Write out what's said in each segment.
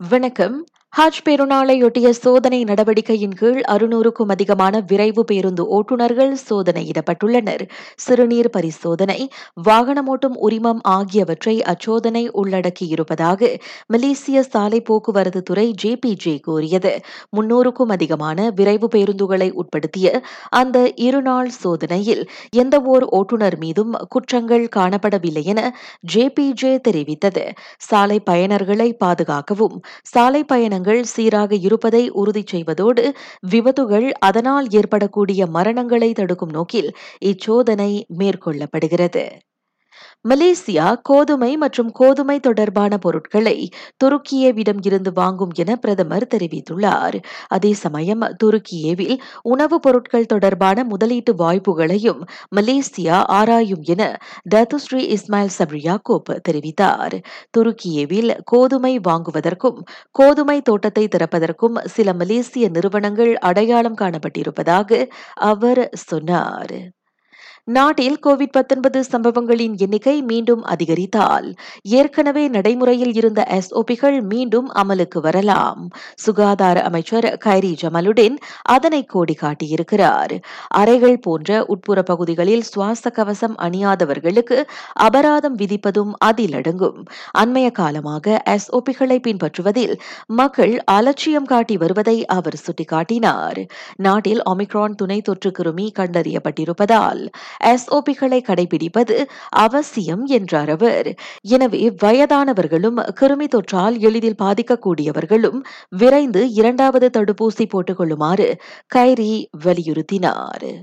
வணக்கம். ஹஜ் பெருநாளையொட்டிய சோதனை நடவடிக்கையின் கீழ் அறுநூறுக்கும் அதிகமான விரைவு பேருந்து ஓட்டுநர்கள் சோதனையிடப்பட்டுள்ளனர் சிறுநீர் பரிசோதனை வாகனமோட்டும் உரிமம் ஆகியவற்றை அச்சோதனை உள்ளடக்கியிருப்பதாக மலேசிய சாலை போக்குவரத்து துறை ஜேபிஜே கூறியது. முன்னூறுக்கும் அதிகமான விரைவு பேருந்துகளை உட்படுத்திய அந்த இருநாள் சோதனையில் எந்தவோர் ஓட்டுநர் மீதும் குற்றங்கள் காணப்படவில்லை என ஜேபிஜே தெரிவித்தது. சாலை பயனர்களை பாதுகாக்கவும் சாலை பயணங்கள் சீராக இருப்பதை உறுதி செய்வதோடு விபத்துகள் அதனால் ஏற்படக்கூடிய மரணங்களை தடுக்கும் நோக்கில் இச்சோதனை மேற்கொள்ளப்படுகிறது. மலேசியா கோதுமை மற்றும் கோதுமை தொடர்பான பொருட்களை துருக்கியவிடம் இருந்து வாங்கும் என பிரதமர் தெரிவித்துள்ளார். அதே சமயம் துருக்கியேவில் உணவுப் பொருட்கள் தொடர்பான முதலீட்டு வாய்ப்புகளையும் மலேசியா ஆராயும் என டத்துஸ்ரீ இஸ்மாயில் சப்ரியாகோப் தெரிவித்தார். துருக்கியேவில் கோதுமை வாங்குவதற்கும் கோதுமை தோட்டத்தை திறப்பதற்கும் சில மலேசிய நிறுவனங்கள் அடையாளம் காணப்பட்டிருப்பதாக அவர் சொன்னார். நாட்டில் கோவிட் சம்பவங்களின் எண்ணிக்கை மீண்டும் அதிகரித்தால் ஏற்கனவே நடைமுறையில் இருந்த எஸ்ஓபிகள் மீண்டும் அமலுக்கு வரலாம். சுகாதார அமைச்சர் கைரி ஜமலுடன் அதனை கோடி காட்டியிருக்கிறார் அறைகள் போன்ற உட்புற பகுதிகளில் சுவாச கவசம் அணியாதவர்களுக்கு அபராதம் விதிப்பதும் அதில் அடங்கும் அண்மைய காலமாக எஸ்ஓபிகளை பின்பற்றுவதில் மக்கள் அலட்சியம் காட்டி வருவதை அவர் சுட்டிக்காட்டினார். நாட்டில் ஒமிக்ரான் துணை தொற்று கிருமி கண்டறியப்பட்டிருப்பதால் எஸ்ஓபிகளை கடைபிடிப்பது அவசியம் என்றார் அவர். எனவே வயதானவர்களும் கிருமி தொற்றால் எளிதில் பாதிக்கக்கூடியவர்களும் விரைந்து இரண்டாவது தடுப்பூசி போட்டுக் கொள்ளுமாறு கைரி வலியுறுத்தினார்.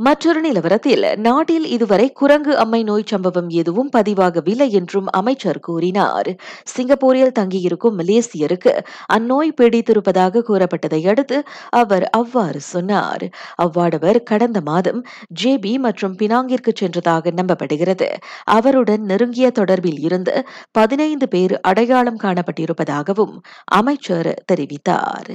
மற்றொரு நிலவரத்தில் நாட்டில் இதுவரை குரங்கு அம்மை நோய் சம்பவம் எதுவும் பதிவாகவில்லை என்றும் அமைச்சர் கூறினார். சிங்கப்பூரில் தங்கியிருக்கும் மலேசியருக்கு அந்நோய் பீடித்திருப்பதாக கூறப்பட்டதை அடுத்து அவர் அவ்வாறு சொன்னார். அவ்வாடவர் கடந்த மாதம் ஜேபி மற்றும் பினாங்கிற்கு சென்றதாக நம்பப்படுகிறது. அவருடன் நெருங்கிய தொடர்பில் இருந்து பதினைந்து பேர் அடையாளம் காணப்பட்டிருப்பதாகவும் அமைச்சர் தெரிவித்தார்.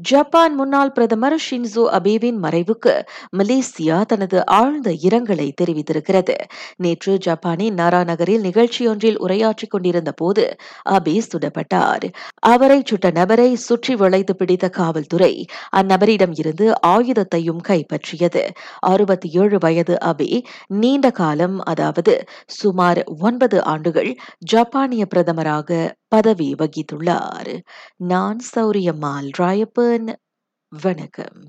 ஜப்பான் முன்னாள் பிரதமர் ஷின்சோ அபேவின் மறைவுக்கு மலேசியா தனது ஆழ்ந்த இரங்கலை தெரிவித்திருக்கிறது. நேற்று ஜப்பானின் நாரா நகரில் நிகழ்ச்சியொன்றில் உரையாற்றிக் கொண்டிருந்த போது அபே சுடப்பட்டார். அவரை சுட்ட நபரை சுற்றி வளைத்து பிடித்த காவல்துறை அந்நபரிடம் இருந்து ஆயுதத்தையும் கைப்பற்றியது. அறுபத்தி ஏழு வயது அபே நீண்ட காலம் அதாவது சுமார் ஒன்பது ஆண்டுகள் ஜப்பானிய பிரதமராக பதவி வகித்துள்ளார். நான் சௌரியம்மாள் ராயப்பன். வணக்கம்.